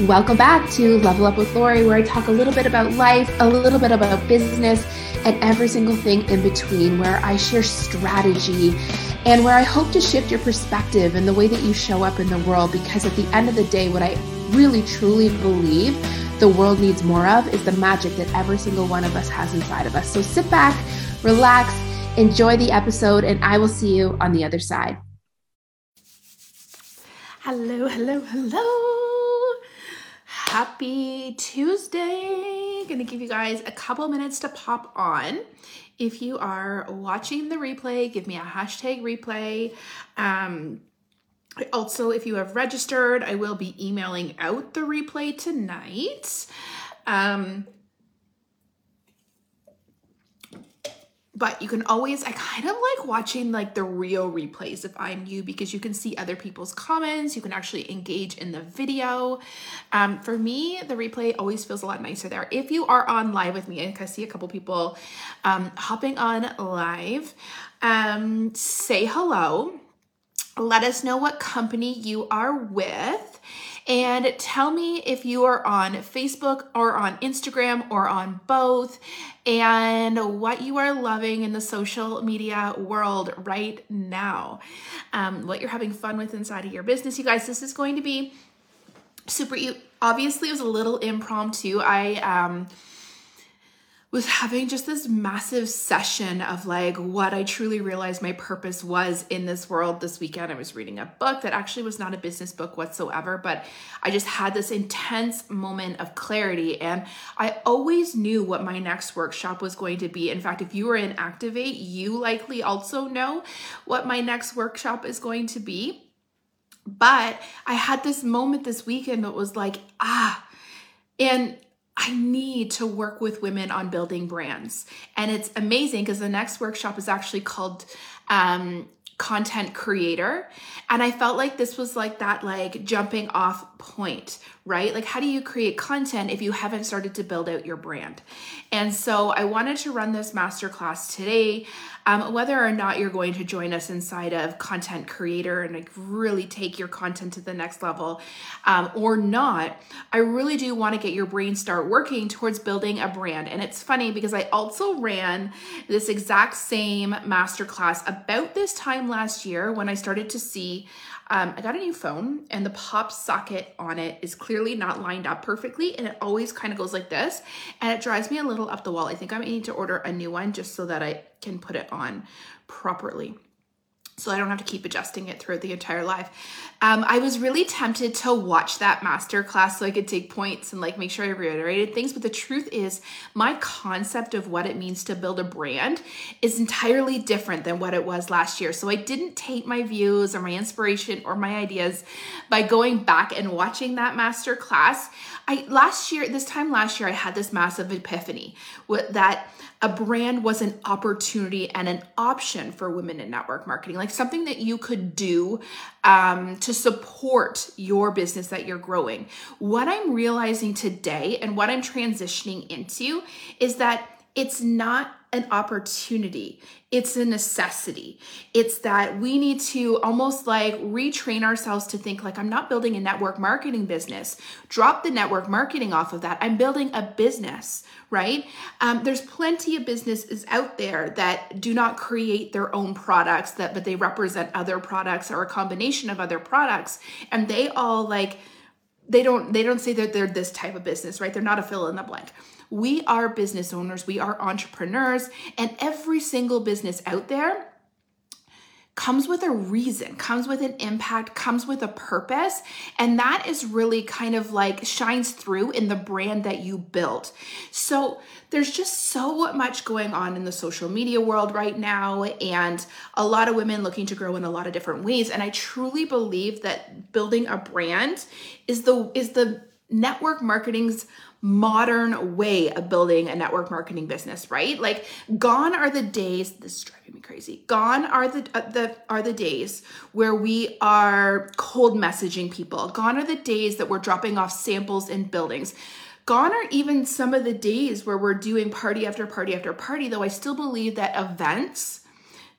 Welcome back to Level Up with Lori, where I talk a little bit about life, a little bit about business, and every single thing in between, where I share strategy and where I hope to shift your perspective and the way that you show up in the world. Because at the end of the day, what I really truly believe the world needs more of is the magic that every single one of us has inside of us. So sit back, relax, enjoy the episode, and I will see you on the other side. Hello, hello, hello. Happy Tuesday. Gonna give you guys a couple minutes to pop on. If you are watching the replay, give me a hashtag replay. Um, also, if you have registered, I will be emailing out the replay tonight. Um, but you can always i kind of like watching like the real replays if i'm you because you can see other people's comments. You can actually engage in the video. Um, for me the replay always feels a lot nicer there. If you are on live with me and i see a couple people um, hopping on live um, say hello let us know what company you are with and tell me if you are on Facebook or on Instagram or on both and what you are loving in the social media world right now. Um, what you're having fun with inside of your business. You guys, this is going to be super, obviously, it was a little impromptu. I, um, was having just this massive session of like what I truly realized my purpose was in this world this weekend. I was reading a book that actually was not a business book whatsoever, but I just had this intense moment of clarity. And I always knew what my next workshop was going to be. In fact, if you were in Activate, you likely also know what my next workshop is going to be. But I had this moment this weekend that was like, ah, and I need to work with women on building brands. And it's amazing because the next workshop is actually called um, content creator. And i felt like this was like that like jumping off point right? Like how do you create content if you haven't started to build out your brand? And so i wanted to run this masterclass today um, whether or not you're going to join us inside of content creator and like really take your content to the next level um, or not. I really do want to get your brain start working towards building a brand. And it's funny because i also ran this exact same masterclass about this time last year when i started to see um, I got a new phone and the pop socket on it is clearly not lined up perfectly and it always kind of goes like this and it drives me a little up the wall. I think I may need to order a new one just so that I can put it on properly so I don't have to keep adjusting it throughout the entire life. Um, I was really tempted to watch that master class so I could take points and like make sure I reiterated things. But the truth is, my concept of what it means to build a brand is entirely different than what it was last year. So I didn't take my views or my inspiration or my ideas by going back and watching that master class. I last year, this time last year, I had this massive epiphany that a brand was an opportunity and an option for women in network marketing, like something that you could do um, to support your business that you're growing. What I'm realizing today and what I'm transitioning into is that it's not an opportunity. It's a necessity. It's that we need to almost like retrain ourselves to think like I'm not building a network marketing business. Drop the network marketing off of that. I'm building a business, right? Um, there's plenty of businesses out there that do not create their own products that but they represent other products or a combination of other products and they all like they don't they don't say that they're this type of business, right? They're not a fill in the blank. We are business owners, we are entrepreneurs, and every single business out there comes with a reason, comes with an impact, comes with a purpose. And that is really kind of like shines through in the brand that you built. So there's just so much going on in the social media world right now, and a lot of women looking to grow in a lot of different ways. And I truly believe that building a brand is the is the network marketing's modern way of building a network marketing business, right? Like gone are the days this is driving me crazy. Gone are the uh, the are the days where we are cold messaging people. Gone are the days that we're dropping off samples in buildings. Gone are even some of the days where we're doing party after party after party, though I still believe that events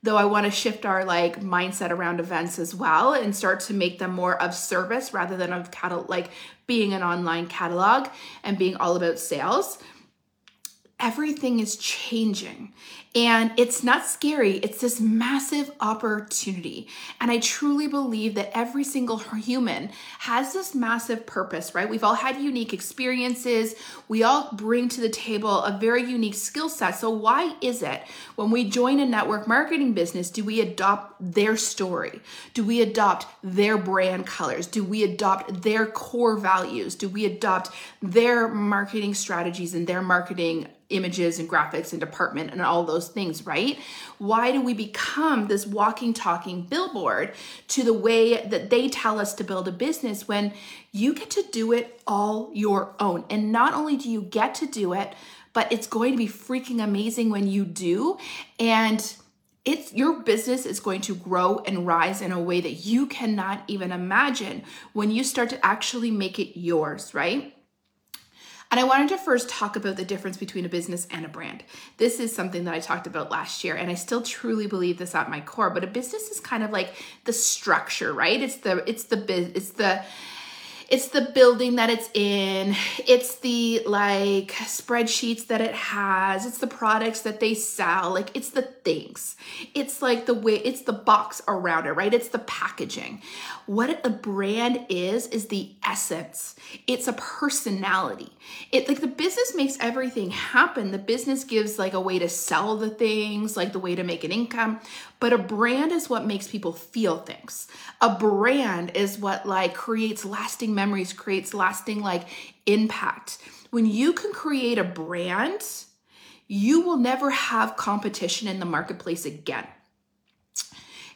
though I want to shift our like mindset around events as well and start to make them more of service rather than of catalog like being an online catalog and being all about sales everything is changing and it's not scary, it's this massive opportunity. And I truly believe that every single human has this massive purpose, right? We've all had unique experiences, we all bring to the table a very unique skill set. So, why is it when we join a network marketing business, do we adopt their story? Do we adopt their brand colors? Do we adopt their core values? Do we adopt their marketing strategies and their marketing images and graphics and department and all those things, right? Why do we become this walking, talking billboard to the way that they tell us to build a business when you get to do it all your own? And not only do you get to do it, but it's going to be freaking amazing when you do. And it's your business is going to grow and rise in a way that you cannot even imagine when you start to actually make it yours, right? And I wanted to first talk about the difference between a business and a brand. This is something that I talked about last year, and I still truly believe this at my core. But a business is kind of like the structure, right? It's the it's the it's the it's the building that it's in. It's the like spreadsheets that it has. It's the products that they sell. Like it's the things. It's like the way it's the box around it right? It's the packaging. What a brand is is the essence. It's a personality. It like the business makes everything happen. The business gives like a way to sell the things like the way to make an income. But a brand is what makes people feel things. A brand is what like creates lasting memories creates lasting like impact when you can create a brand you will never have competition in the marketplace again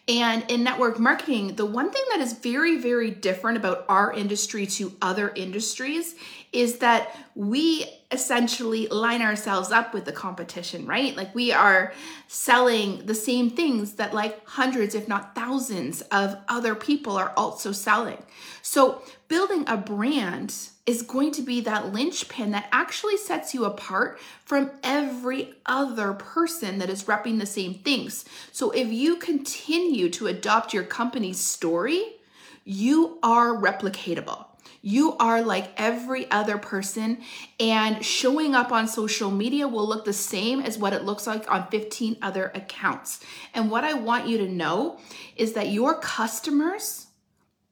and in network marketing, the one thing that is very, very different about our industry to other industries is that we essentially line ourselves up with the competition, right? Like we are selling the same things that like hundreds, if not thousands, of other people are also selling. So building a brand is going to be that linchpin that actually sets you apart from every other person that is repping the same things. So if you continue to adopt your company's story, you are replicatable. You are like every other person, and showing up on social media will look the same as what it looks like on 15 other accounts. And what I want you to know is that your customers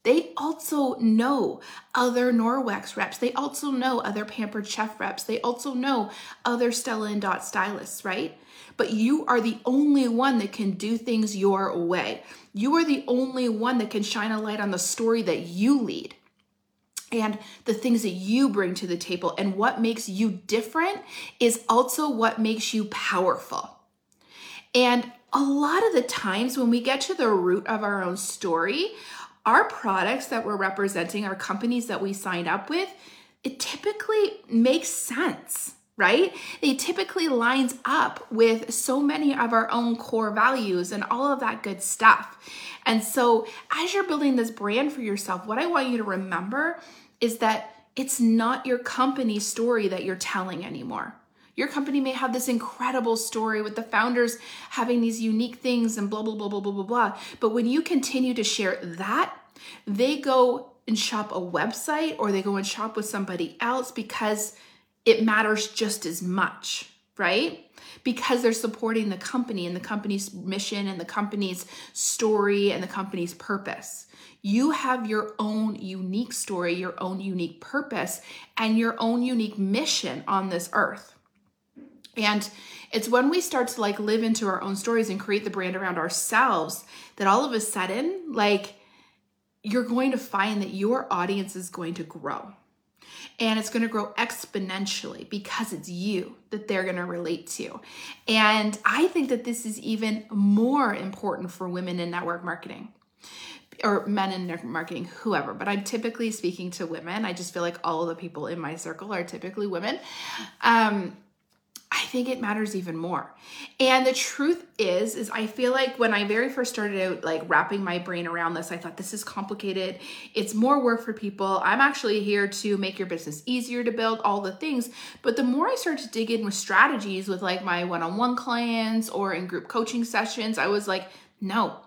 they also know other Norwex reps. They also know other Pampered Chef reps. They also know other Stella and Dot stylists, right? But you are the only one that can do things your way. You are the only one that can shine a light on the story that you lead and the things that you bring to the table. And what makes you different is also what makes you powerful. And a lot of the times when we get to the root of our own story, our products that we're representing, our companies that we signed up with, it typically makes sense, right? It typically lines up with so many of our own core values and all of that good stuff. And so, as you're building this brand for yourself, what I want you to remember is that it's not your company story that you're telling anymore. Your company may have this incredible story with the founders having these unique things and blah, blah, blah, blah, blah, blah, blah. But when you continue to share that, they go and shop a website or they go and shop with somebody else because it matters just as much, right? Because they're supporting the company and the company's mission and the company's story and the company's purpose. You have your own unique story, your own unique purpose, and your own unique mission on this earth. And it's when we start to like live into our own stories and create the brand around ourselves that all of a sudden, like, you're going to find that your audience is going to grow. And it's going to grow exponentially because it's you that they're going to relate to. And I think that this is even more important for women in network marketing or men in network marketing, whoever, but I'm typically speaking to women. I just feel like all of the people in my circle are typically women. Um, I think it matters even more. And the truth is is I feel like when I very first started out like wrapping my brain around this, I thought this is complicated. It's more work for people. I'm actually here to make your business easier to build all the things. But the more I started to dig in with strategies with like my one-on-one clients or in group coaching sessions, I was like, no,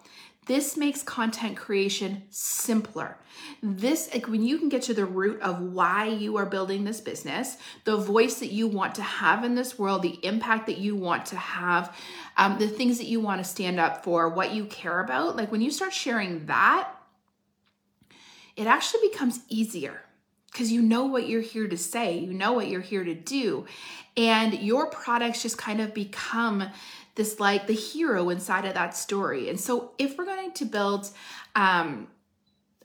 this makes content creation simpler. This, like when you can get to the root of why you are building this business, the voice that you want to have in this world, the impact that you want to have, um, the things that you want to stand up for, what you care about, like when you start sharing that, it actually becomes easier because you know what you're here to say, you know what you're here to do, and your products just kind of become this like the hero inside of that story. And so if we're going to build um,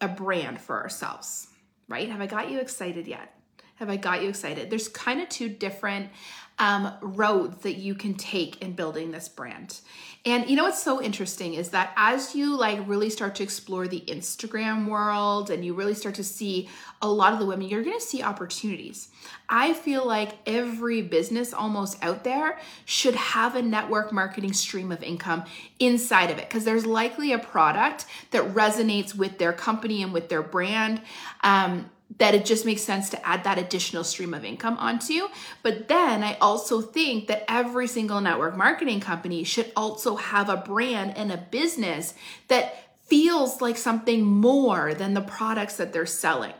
a brand for ourselves, right? Have I got you excited yet? Have I got you excited? There's kind of two different um, roads that you can take in building this brand. And you know what's so interesting is that as you like really start to explore the Instagram world and you really start to see a lot of the women, you're gonna see opportunities. I feel like every business almost out there should have a network marketing stream of income inside of it because there's likely a product that resonates with their company and with their brand. Um, that it just makes sense to add that additional stream of income onto. But then I also think that every single network marketing company should also have a brand and a business that feels like something more than the products that they're selling.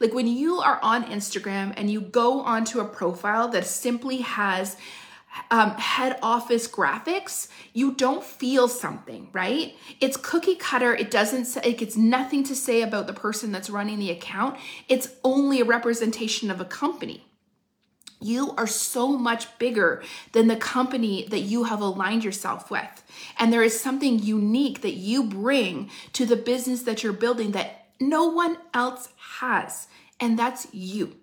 Like when you are on Instagram and you go onto a profile that simply has um, head office graphics, you don't feel something, right? It's cookie cutter. It doesn't say, it gets nothing to say about the person that's running the account. It's only a representation of a company. You are so much bigger than the company that you have aligned yourself with. And there is something unique that you bring to the business that you're building that no one else has. And that's you.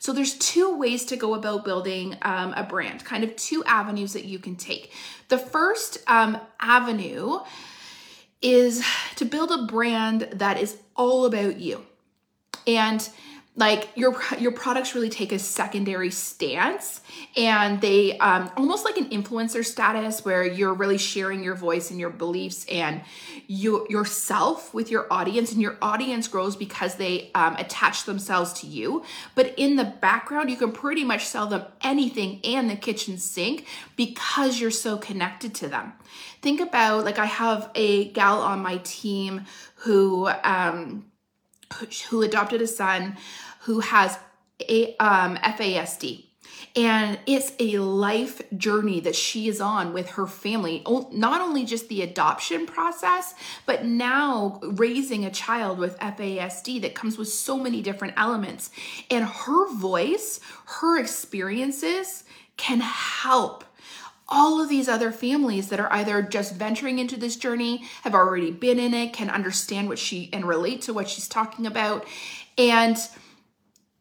So there's two ways to go about building um, a brand, kind of two avenues that you can take. The first um, avenue is to build a brand that is all about you. And like your your products really take a secondary stance and they um, almost like an influencer status where you're really sharing your voice and your beliefs and you yourself with your audience and your audience grows because they um, attach themselves to you. But in the background you can pretty much sell them anything and the kitchen sink because you're so connected to them. Think about like i have a gal on my team who um who adopted a son who has a um, FASD. And it's a life journey that she is on with her family. Not only just the adoption process, but now raising a child with FASD that comes with so many different elements. And her voice, her experiences can help all of these other families that are either just venturing into this journey, have already been in it, can understand what she and relate to what she's talking about. And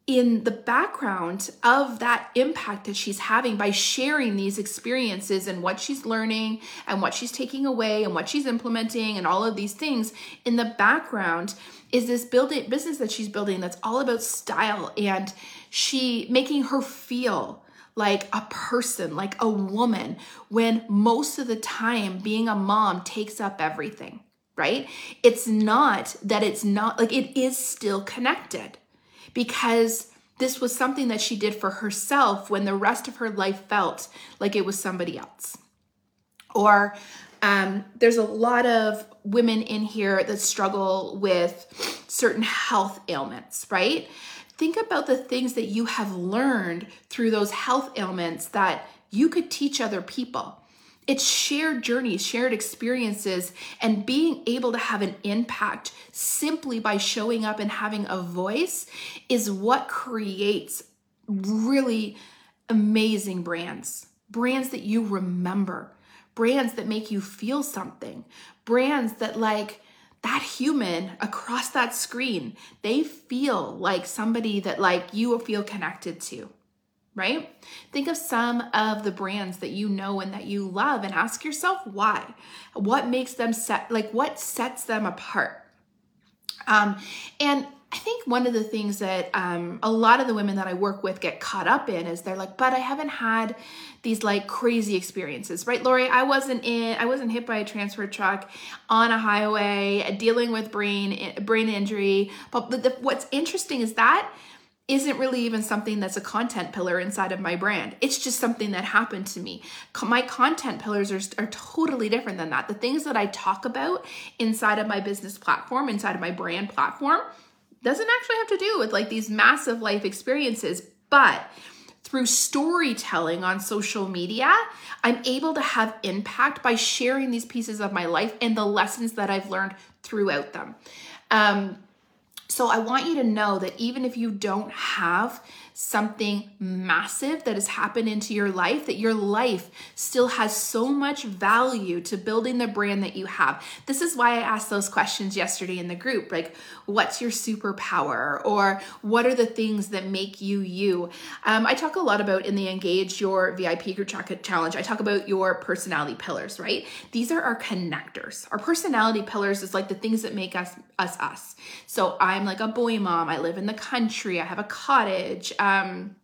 in the background of that impact that she's having by sharing these experiences and what she's learning and what she's taking away and what she's implementing and all of these things in the background is this building business that she's building that's all about style and she making her feel like a person, like a woman, when most of the time being a mom takes up everything, right? It's not that it's not like it is still connected because this was something that she did for herself when the rest of her life felt like it was somebody else. Or um, there's a lot of women in here that struggle with certain health ailments, right? Think about the things that you have learned through those health ailments that you could teach other people. It's shared journeys, shared experiences, and being able to have an impact simply by showing up and having a voice is what creates really amazing brands. Brands that you remember, brands that make you feel something, brands that, like, that human across that screen, they feel like somebody that like you will feel connected to, right? Think of some of the brands that you know and that you love and ask yourself why. What makes them set like what sets them apart? Um, and I think one of the things that um, a lot of the women that I work with get caught up in is they're like, but I haven't had these like crazy experiences, right, Lori? I wasn't in, I wasn't hit by a transfer truck on a highway, dealing with brain brain injury. But the, what's interesting is that isn't really even something that's a content pillar inside of my brand. It's just something that happened to me. My content pillars are, are totally different than that. The things that I talk about inside of my business platform, inside of my brand platform, doesn't actually have to do with like these massive life experiences, but through storytelling on social media, I'm able to have impact by sharing these pieces of my life and the lessons that I've learned throughout them. Um, so I want you to know that even if you don't have something massive that has happened into your life, that your life still has so much value to building the brand that you have. This is why I asked those questions yesterday in the group like, what's your superpower? Or what are the things that make you you? Um, I talk a lot about in the Engage Your VIP Group Challenge, I talk about your personality pillars, right? These are our connectors. Our personality pillars is like the things that make us us us. So I'm like a boy mom, I live in the country, I have a cottage. Um,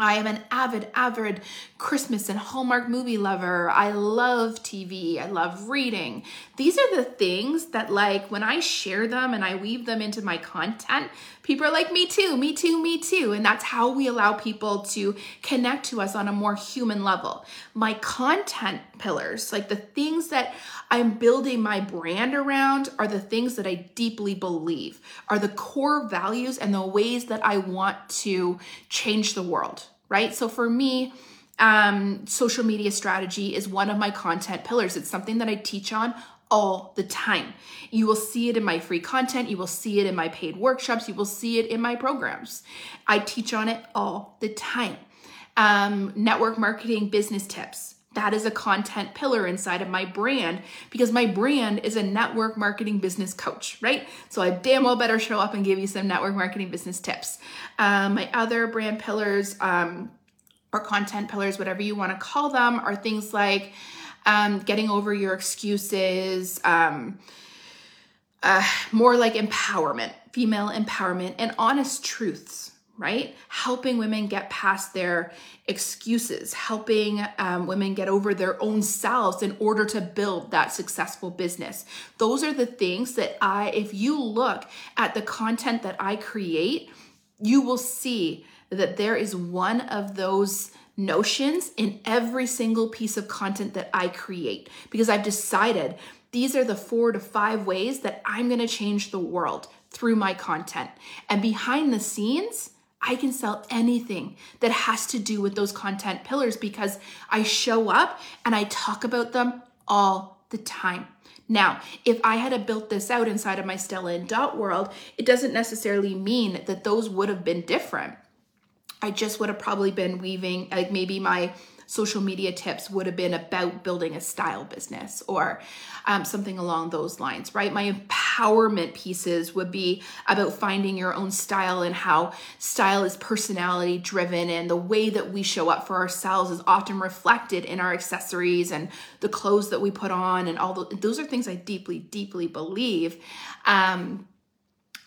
I am an avid, avid Christmas and Hallmark movie lover. I love TV. I love reading. These are the things that, like, when I share them and I weave them into my content, people are like, me too, me too, me too. And that's how we allow people to connect to us on a more human level. My content pillars, like the things that I'm building my brand around, are the things that I deeply believe, are the core values and the ways that I want to change the world, right? So for me, um, social media strategy is one of my content pillars. It's something that I teach on all the time. You will see it in my free content, you will see it in my paid workshops, you will see it in my programs. I teach on it all the time. Um, network marketing business tips. That is a content pillar inside of my brand because my brand is a network marketing business coach, right? So I damn well better show up and give you some network marketing business tips. Um, my other brand pillars um, or content pillars, whatever you want to call them, are things like um, getting over your excuses, um, uh, more like empowerment, female empowerment, and honest truths, right? Helping women get past their excuses, helping um, women get over their own selves in order to build that successful business. Those are the things that I, if you look at the content that I create, you will see that there is one of those notions in every single piece of content that I create because I've decided these are the four to five ways that I'm going to change the world through my content. And behind the scenes, I can sell anything that has to do with those content pillars because I show up and I talk about them all the time. Now, if I had built this out inside of my Stella and Dot world, it doesn't necessarily mean that those would have been different. I just would have probably been weaving, like maybe my social media tips would have been about building a style business or um, something along those lines, right? My empowerment pieces would be about finding your own style and how style is personality driven and the way that we show up for ourselves is often reflected in our accessories and the clothes that we put on and all the, those are things I deeply, deeply believe. Um,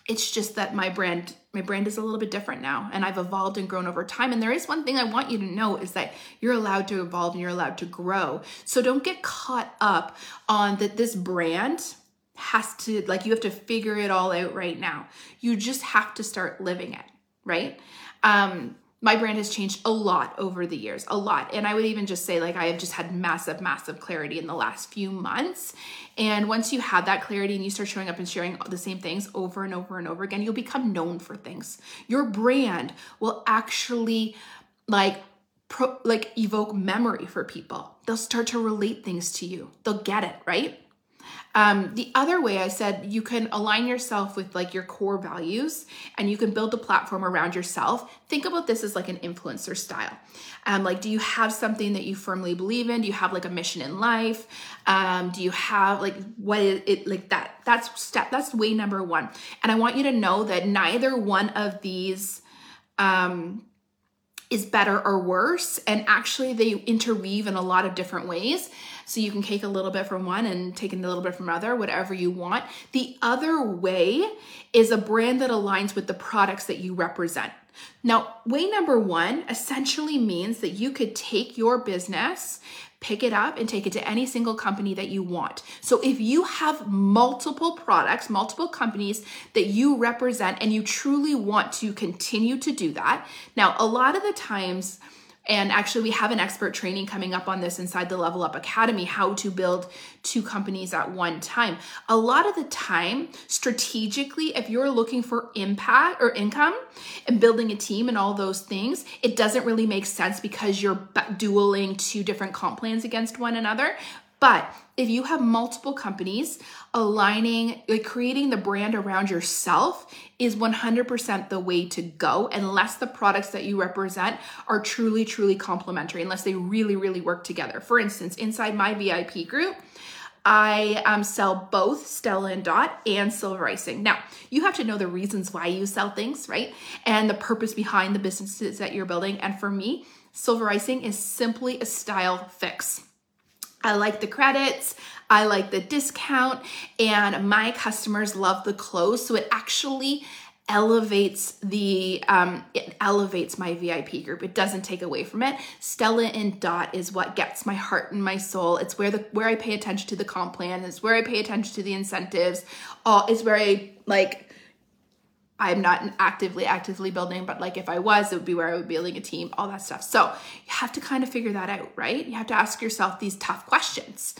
it's just that my brand my brand is a little bit different now and I've evolved and grown over time and there is one thing I want you to know is that you're allowed to evolve and you're allowed to grow. So don't get caught up on that this brand has to like you have to figure it all out right now. You just have to start living it, right? Um my brand has changed a lot over the years, a lot. And I would even just say, like, I have just had massive, massive clarity in the last few months. And once you have that clarity and you start showing up and sharing the same things over and over and over again, you'll become known for things. Your brand will actually, like, pro- like evoke memory for people. They'll start to relate things to you. They'll get it, right? Um, the other way I said you can align yourself with like your core values and you can build the platform around yourself. Think about this as like an influencer style. Um, like, do you have something that you firmly believe in? Do you have like a mission in life? Um, do you have like what is it like that? That's step, that's way number one. And I want you to know that neither one of these um is better or worse. And actually, they interweave in a lot of different ways. So you can take a little bit from one and take a little bit from other, whatever you want. The other way is a brand that aligns with the products that you represent. Now, way number one essentially means that you could take your business pick it up and take it to any single company that you want. So if you have multiple products, multiple companies that you represent, and you truly want to continue to do that, now a lot of the times, and actually, we have an expert training coming up on this inside the Level Up Academy how to build two companies at one time. A lot of the time, strategically, if you're looking for impact or income and building a team and all those things, it doesn't really make sense because you're dueling two different comp plans against one another. But if you have multiple companies aligning, like creating the brand around yourself is 100% the way to go, unless the products that you represent are truly, truly complementary, unless they really, really work together. For instance, inside my VIP group, I um, sell both Stella and Dot and Silver Icing. Now, you have to know the reasons why you sell things, right? And the purpose behind the businesses that you're building. And for me, Silver Icing is simply a style fix. I like the credits, I like the discount, and my customers love the clothes. So it actually elevates the um, it elevates my VIP group. It doesn't take away from it. Stella and Dot is what gets my heart and my soul. It's where the where I pay attention to the comp plan. It's where I pay attention to the incentives. All is where I like I'm not actively actively building, but like if I was, it would be where I would be building a team, all that stuff. So you have to kind of figure that out, right? You have to ask yourself these tough questions.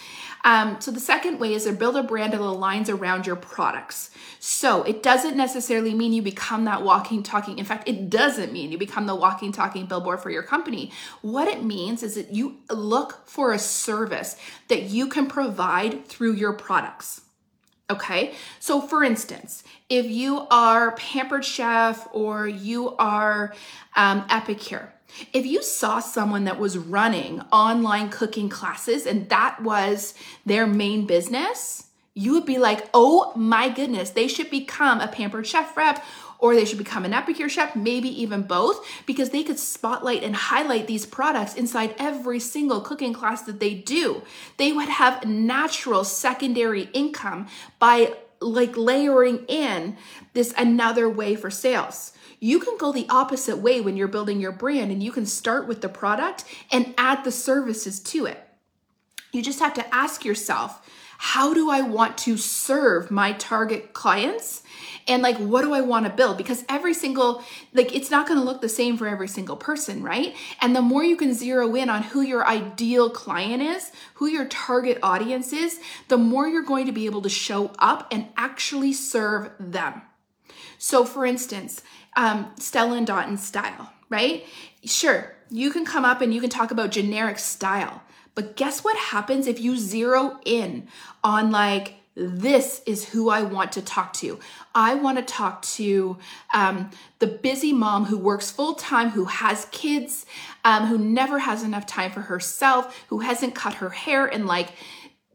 Um, so the second way is to build a brand that aligns around your products. So it doesn't necessarily mean you become that walking, talking. In fact, it doesn't mean you become the walking, talking billboard for your company. What it means is that you look for a service that you can provide through your products. Okay, so for instance, if you are Pampered Chef or you are um, Epicure, if you saw someone that was running online cooking classes and that was their main business, you would be like, oh my goodness, they should become a Pampered Chef rep or they should become an epicure chef, maybe even both, because they could spotlight and highlight these products inside every single cooking class that they do. They would have natural secondary income by like layering in this another way for sales. You can go the opposite way when you're building your brand and you can start with the product and add the services to it. You just have to ask yourself, how do I want to serve my target clients? And like, what do I want to build? Because every single, like, it's not going to look the same for every single person, right? And the more you can zero in on who your ideal client is, who your target audience is, the more you're going to be able to show up and actually serve them. So, for instance, um, Stella and Dot style, right? Sure, you can come up and you can talk about generic style. But guess what happens if you zero in on like, this is who I want to talk to. I want to talk to um, the busy mom who works full time, who has kids, um, who never has enough time for herself, who hasn't cut her hair in like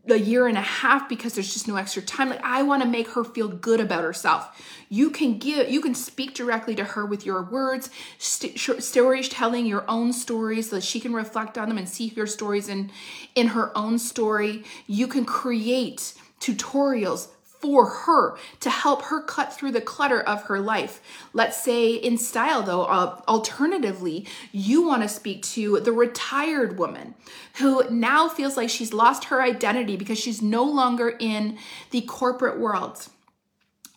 a year and a half because there's just no extra time. Like I want to make her feel good about herself. You can give, you can speak directly to her with your words, st- stories, telling your own stories so that she can reflect on them and see your stories in in her own story. You can create tutorials for her to help her cut through the clutter of her life. Let's say in style though, uh, alternatively, you want to speak to the retired woman who now feels like she's lost her identity because she's no longer in the corporate world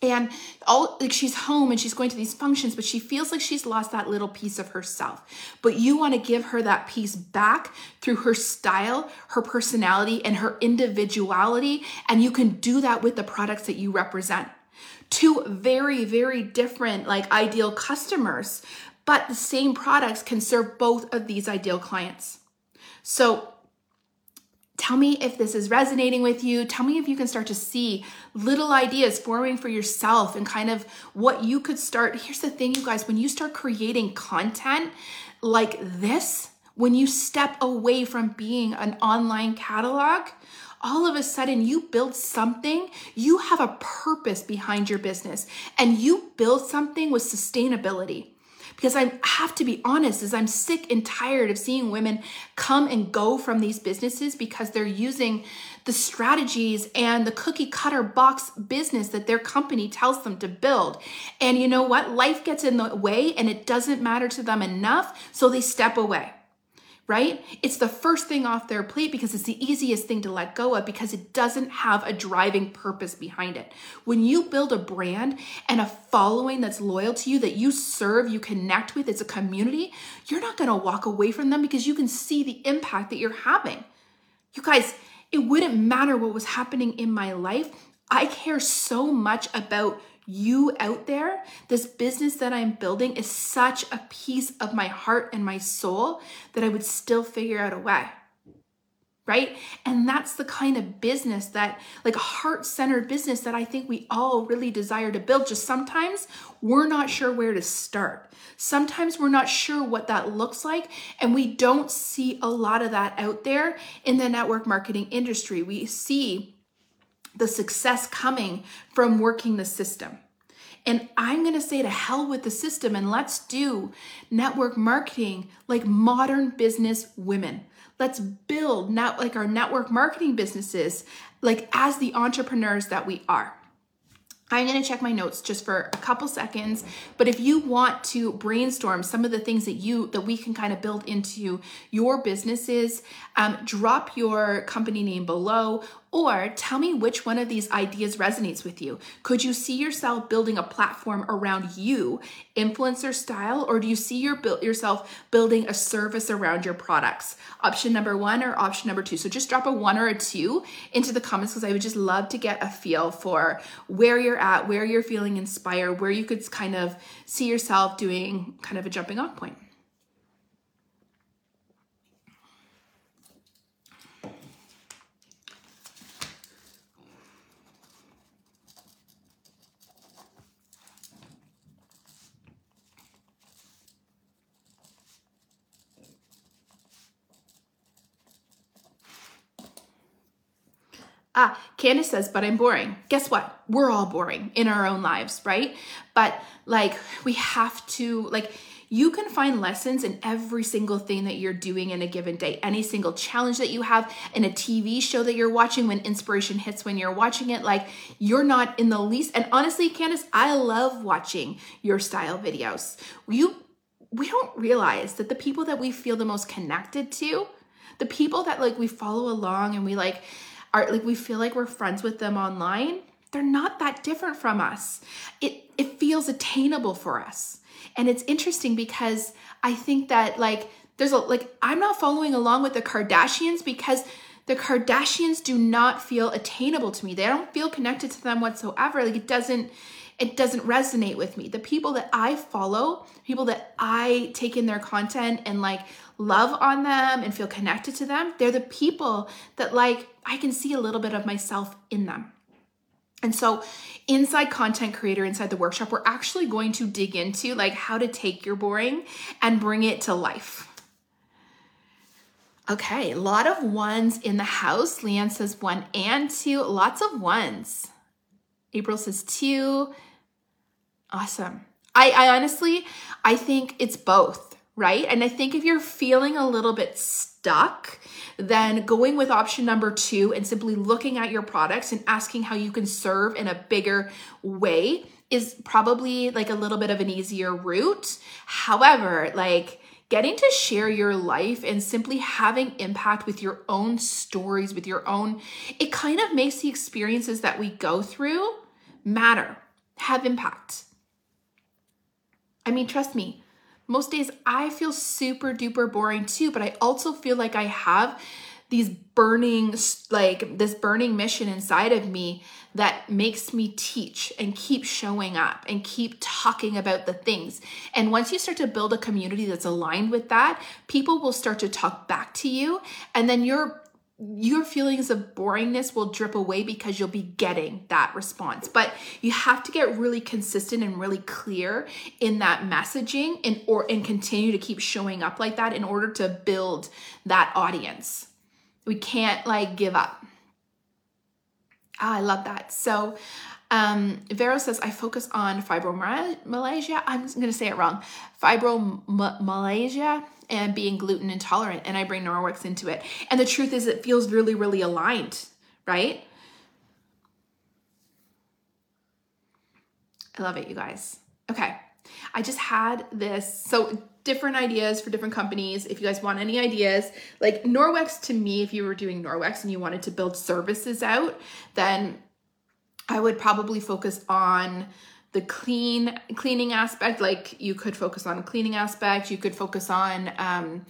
and all like she's home and she's going to these functions but she feels like she's lost that little piece of herself. But you want to give her that piece back through her style her personality and her individuality and you can do that with the products that you represent. Two very very different like ideal customers but the same products can serve both of these ideal clients. So Tell me if this is resonating with you. Tell me if you can start to see little ideas forming for yourself and kind of what you could start. Here's the thing, you guys, when you start creating content like this, when you step away from being an online catalog, all of a sudden you build something, you have a purpose behind your business, and you build something with sustainability. Because I have to be honest is I'm sick and tired of seeing women come and go from these businesses because they're using the strategies and the cookie cutter box business that their company tells them to build. And you know what? Life gets in the way and it doesn't matter to them enough, so they step away right? It's the first thing off their plate because it's the easiest thing to let go of because it doesn't have a driving purpose behind it. When you build a brand and a following that's loyal to you, that you serve, you connect with, it's a community, you're not gonna walk away from them because you can see the impact that you're having. You guys, it wouldn't matter what was happening in my life. I care so much about you out there, this business that I'm building is such a piece of my heart and my soul that I would still figure out a way. Right? And that's the kind of business that, like a heart centered business that I think we all really desire to build. Just sometimes we're not sure where to start. Sometimes we're not sure what that looks like. And we don't see a lot of that out there in the network marketing industry. We see the success coming from working the system. And I'm going to say to hell with the system and let's do network marketing like modern business women. Let's build not like our network marketing businesses like as the entrepreneurs that we are. I'm going to check my notes just for a couple seconds, but if you want to brainstorm some of the things that you that we can kind of build into your businesses, um, drop your company name below or tell me which one of these ideas resonates with you. Could you see yourself building a platform around you, influencer style, or do you see your, yourself building a service around your products? Option number one or option number two. So just drop a one or a two into the comments because I would just love to get a feel for where you're at, where you're feeling inspired, where you could kind of see yourself doing kind of a jumping off point. Ah, Candace says, but I'm boring. Guess what? We're all boring in our own lives, right? But like, we have to, like, you can find lessons in every single thing that you're doing in a given day, any single challenge that you have in a TV show that you're watching when inspiration hits when you're watching it. Like, you're not in the least. And honestly, Candace, I love watching your style videos. You, we don't realize that the people that we feel the most connected to, the people that like we follow along and we like, are like we feel like we're friends with them online, they're not that different from us. It it feels attainable for us. And it's interesting because I think that like there's a like I'm not following along with the Kardashians because the Kardashians do not feel attainable to me. They don't feel connected to them whatsoever. Like it doesn't it doesn't resonate with me. The people that I follow, people that I take in their content and like love on them and feel connected to them, they're the people that like I can see a little bit of myself in them. And so, inside content creator, inside the workshop, we're actually going to dig into like how to take your boring and bring it to life. Okay, a lot of ones in the house. Leanne says one and two, lots of ones. April says two. Awesome. I, I honestly, I think it's both, right? And I think if you're feeling a little bit stuck, then going with option number two and simply looking at your products and asking how you can serve in a bigger way is probably like a little bit of an easier route. However, like getting to share your life and simply having impact with your own stories, with your own, it kind of makes the experiences that we go through matter, have impact. I mean, trust me, most days I feel super duper boring too, but I also feel like I have these burning, like this burning mission inside of me that makes me teach and keep showing up and keep talking about the things. And once you start to build a community that's aligned with that, people will start to talk back to you. And then you're your feelings of boringness will drip away because you'll be getting that response. But you have to get really consistent and really clear in that messaging and or and continue to keep showing up like that in order to build that audience. We can't like give up. Ah, I love that. So Um, Vero says, I focus on fibromyalgia. I'm going to say it wrong. Fibromyalgia and being gluten intolerant. And I bring Norwex into it. And the truth is, it feels really, really aligned, right? I love it, you guys. Okay. I just had this. So, different ideas for different companies. If you guys want any ideas, like Norwex to me, if you were doing Norwex and you wanted to build services out, then I would probably focus on the clean cleaning aspect. Like you could focus on cleaning aspect. You could focus on um,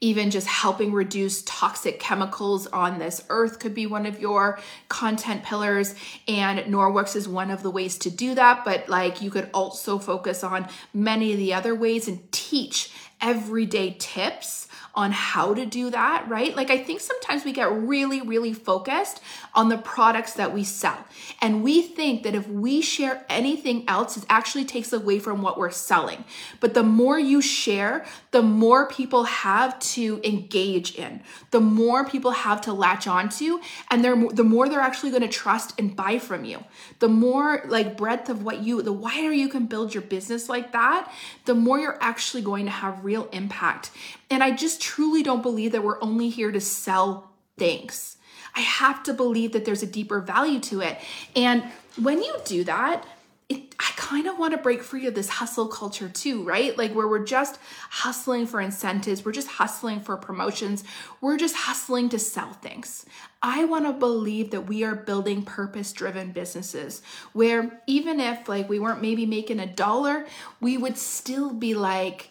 even just helping reduce toxic chemicals on this earth could be one of your content pillars and norwex is one of the ways to do that but like you could also focus on many of the other ways and teach everyday tips on how to do that, right? Like, I think sometimes we get really, really focused on the products that we sell. And we think that if we share anything else, it actually takes away from what we're selling. But the more you share, the more people have to engage in, the more people have to latch onto, and they're, the more they're actually going to trust and buy from you. The more like breadth of what you, the wider you can build your business like that, the more you're actually going to have real impact. And I just truly don't believe that we're only here to sell things. I have to believe that there's a deeper value to it. And when you do that, it, I kind of want to break free of this hustle culture too, right? Like where we're just hustling for incentives, we're just hustling for promotions, we're just hustling to sell things. I want to believe that we are building purpose driven businesses where even if like we weren't maybe making a dollar, we would still be like,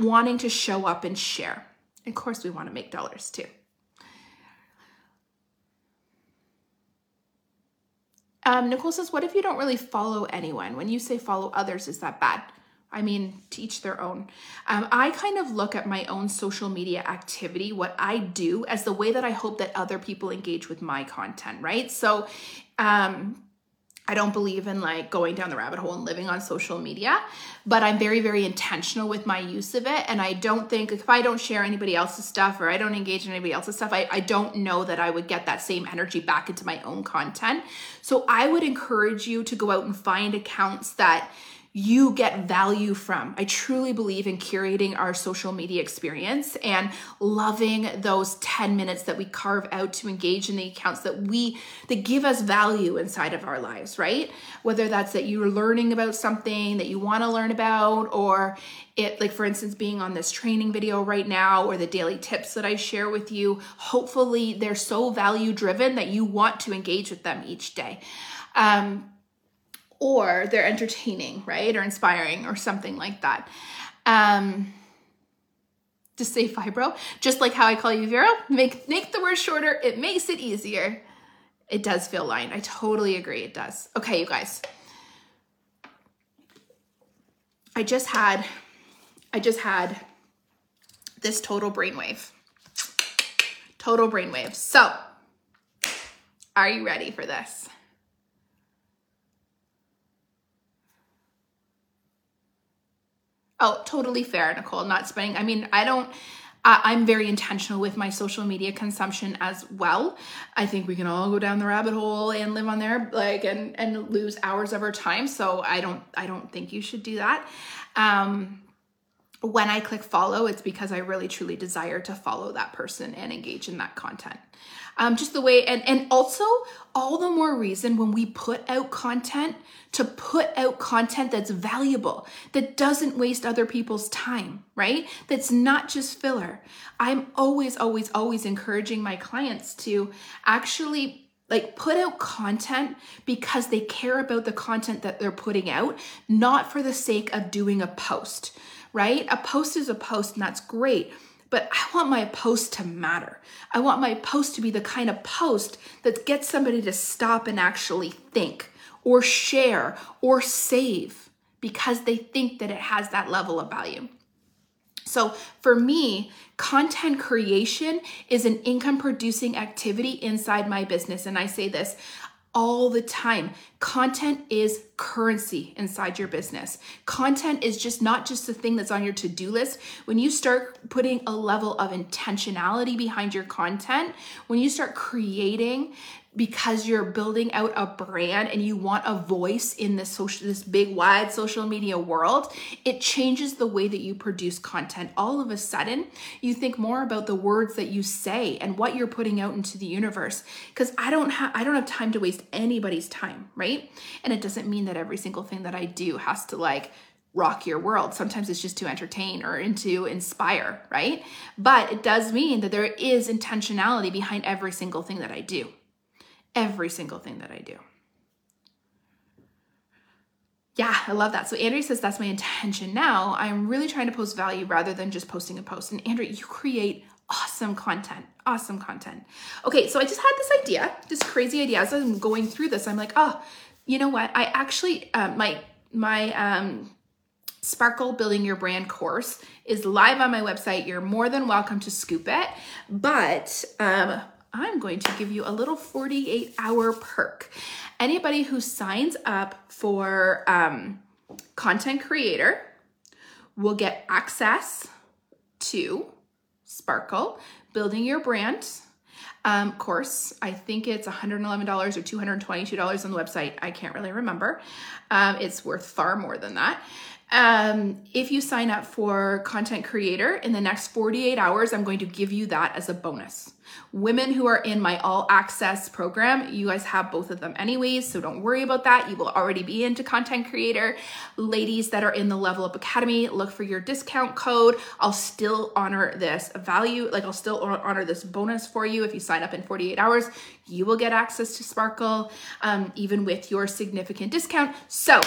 wanting to show up and share. Of course, we want to make dollars too. Um, Nicole says, What if you don't really follow anyone? When you say follow others, is that bad? I mean, teach their own. Um, I kind of look at my own social media activity, what I do, as the way that I hope that other people engage with my content, right? So, um, I don't believe in like going down the rabbit hole and living on social media, but I'm very, very intentional with my use of it. And I don't think if I don't share anybody else's stuff or I don't engage in anybody else's stuff, I, I don't know that I would get that same energy back into my own content. So I would encourage you to go out and find accounts that you get value from. I truly believe in curating our social media experience and loving those 10 minutes that we carve out to engage in the accounts that we that give us value inside of our lives, right? Whether that's that you're learning about something that you want to learn about or it like for instance being on this training video right now or the daily tips that I share with you, hopefully they're so value driven that you want to engage with them each day. Um, or they're entertaining, right? Or inspiring or something like that. Um, just say fibro, just like how I call you Vero. Make make the word shorter. It makes it easier. It does feel lined. I totally agree. It does. Okay, you guys. I just had, I just had this total brainwave. Total brainwave. So, are you ready for this? Oh, totally fair, Nicole. Not spending. I mean, I don't. I'm very intentional with my social media consumption as well. I think we can all go down the rabbit hole and live on there, like and and lose hours of our time. So I don't. I don't think you should do that. Um, when I click follow, it's because I really truly desire to follow that person and engage in that content. Um, just the way and and also all the more reason when we put out content to put out content that's valuable that doesn't waste other people's time right? That's not just filler. I'm always always always encouraging my clients to actually like put out content because they care about the content that they're putting out not for the sake of doing a post right a post is a post and that's great but I want my post to matter. I want my post to be the kind of post that gets somebody to stop and actually think or share or save because they think that it has that level of value. So for me, content creation is an income producing activity inside my business. And I say this all the time. Content is currency inside your business. Content is just not just the thing that's on your to do list. When you start putting a level of intentionality behind your content, when you start creating because you're building out a brand and you want a voice in this social this big wide social media world it changes the way that you produce content all of a sudden you think more about the words that you say and what you're putting out into the universe because i don't have i don't have time to waste anybody's time right and it doesn't mean that every single thing that i do has to like rock your world. Sometimes it's just to entertain or to inspire, right? But it does mean that there is intentionality behind every single thing that I do every single thing that I do. Yeah, I love that. So Andrea says that's my intention now. I'm really trying to post value rather than just posting a post. And Andrea, you create awesome content. Awesome content. Okay, so I just had this idea, this crazy idea as I'm going through this. I'm like, oh, you know what? I actually uh, my my um Sparkle Building Your Brand course is live on my website. You're more than welcome to scoop it. But um, I'm going to give you a little 48 hour perk. Anybody who signs up for um, content creator will get access to Sparkle, building your brand um, course. I think it's $111 or $222 on the website. I can't really remember. Um, it's worth far more than that. Um, if you sign up for content creator in the next 48 hours, I'm going to give you that as a bonus. Women who are in my all access program, you guys have both of them anyways, so don't worry about that. You will already be into content creator. Ladies that are in the Level Up Academy, look for your discount code. I'll still honor this value, like I'll still honor this bonus for you if you sign up in 48 hours. You will get access to Sparkle, um, even with your significant discount. So,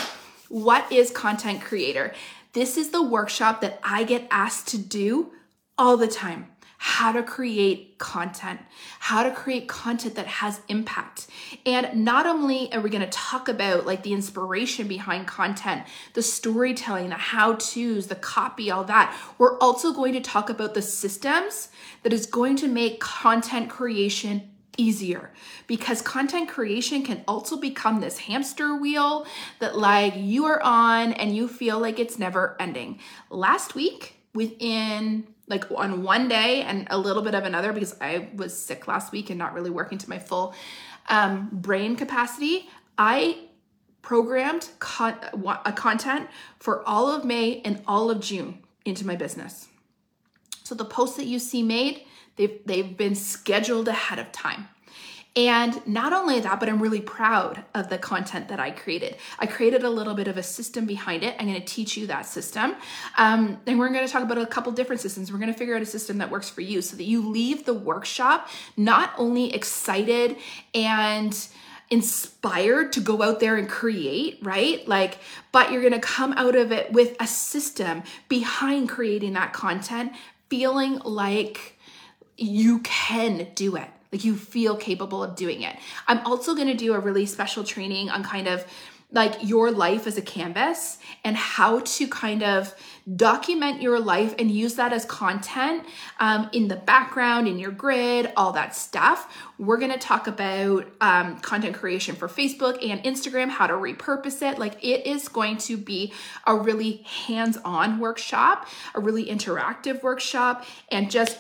what is content creator? This is the workshop that I get asked to do all the time. How to create content, how to create content that has impact. And not only are we going to talk about like the inspiration behind content, the storytelling, the how to's, the copy, all that, we're also going to talk about the systems that is going to make content creation easier because content creation can also become this hamster wheel that like you are on and you feel like it's never ending. Last week, within like on one day and a little bit of another because I was sick last week and not really working to my full um, brain capacity, I programmed con- a content for all of May and all of June into my business. So the posts that you see made, they've, they've been scheduled ahead of time. And not only that, but I'm really proud of the content that I created. I created a little bit of a system behind it. I'm going to teach you that system. Um, and we're going to talk about a couple different systems. We're going to figure out a system that works for you so that you leave the workshop not only excited and inspired to go out there and create, right? Like, but you're going to come out of it with a system behind creating that content, feeling like you can do it like you feel capable of doing it. I'm also going to do a really special training on kind of like your life as a canvas and how to kind of document your life and use that as content um, in the background, in your grid, all that stuff. We're gonna talk about um, content creation for Facebook and Instagram, how to repurpose it. Like it is going to be a really hands on workshop, a really interactive workshop, and just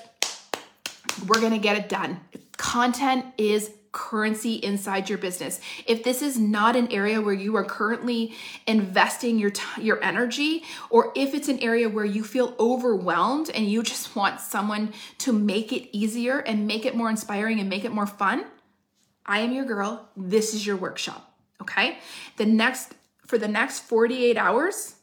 we're gonna get it done. Content is currency inside your business. If this is not an area where you are currently investing your t- your energy or if it's an area where you feel overwhelmed and you just want someone to make it easier and make it more inspiring and make it more fun, I am your girl. This is your workshop, okay? The next for the next 48 hours,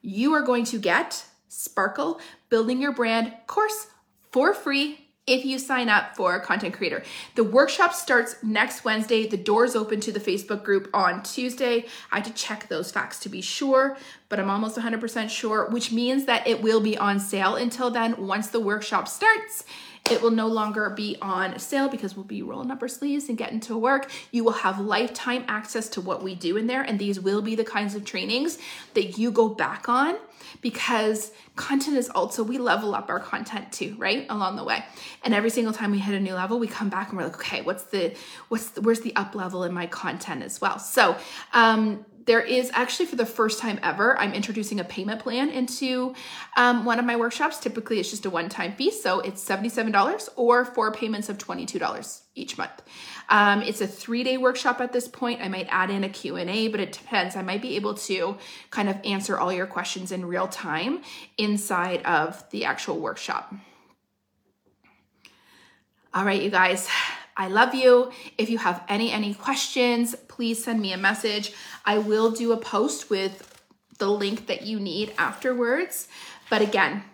you are going to get Sparkle Building Your Brand course for free if you sign up for content creator. The workshop starts next Wednesday. The doors open to the Facebook group on Tuesday. I had to check those facts to be sure, but I'm almost 100% sure, which means that it will be on sale until then. Once the workshop starts, it will no longer be on sale because we'll be rolling up our sleeves and getting to work. You will have lifetime access to what we do in there, and these will be the kinds of trainings that you go back on because content is also we level up our content too right along the way. And every single time we hit a new level we come back and we're like okay what's the what's the, where's the up level in my content as well? So um there is actually for the first time ever, I'm introducing a payment plan into um, one of my workshops. Typically, it's just a one-time fee, so it's $77 or four payments of $22 each month. Um, it's a three-day workshop at this point. I might add in a Q&A, but it depends. I might be able to kind of answer all your questions in real time inside of the actual workshop. All right, you guys, I love you. If you have any any questions, please send me a message. I will do a post with the link that you need afterwards. But again,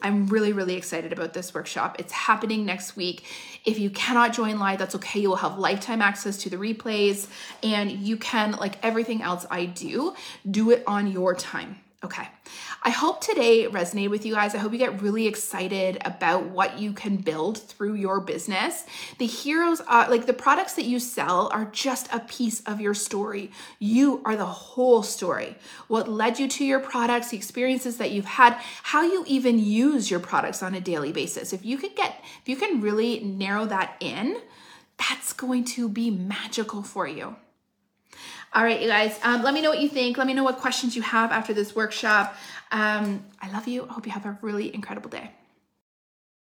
I'm really, really excited about this workshop. It's happening next week. If you cannot join live, that's okay. You will have lifetime access to the replays and you can, like everything else I do, do it on your time. Okay. I hope today resonated with you guys. I hope you get really excited about what you can build through your business. The heroes are like the products that you sell are just a piece of your story. You are the whole story. What led you to your products, the experiences that you've had, how you even use your products on a daily basis. If you can get, if you can really narrow that in, that's going to be magical for you. All right, you guys, um, let me know what you think. Let me know what questions you have after this workshop. Um, I love you. I hope you have a really incredible day.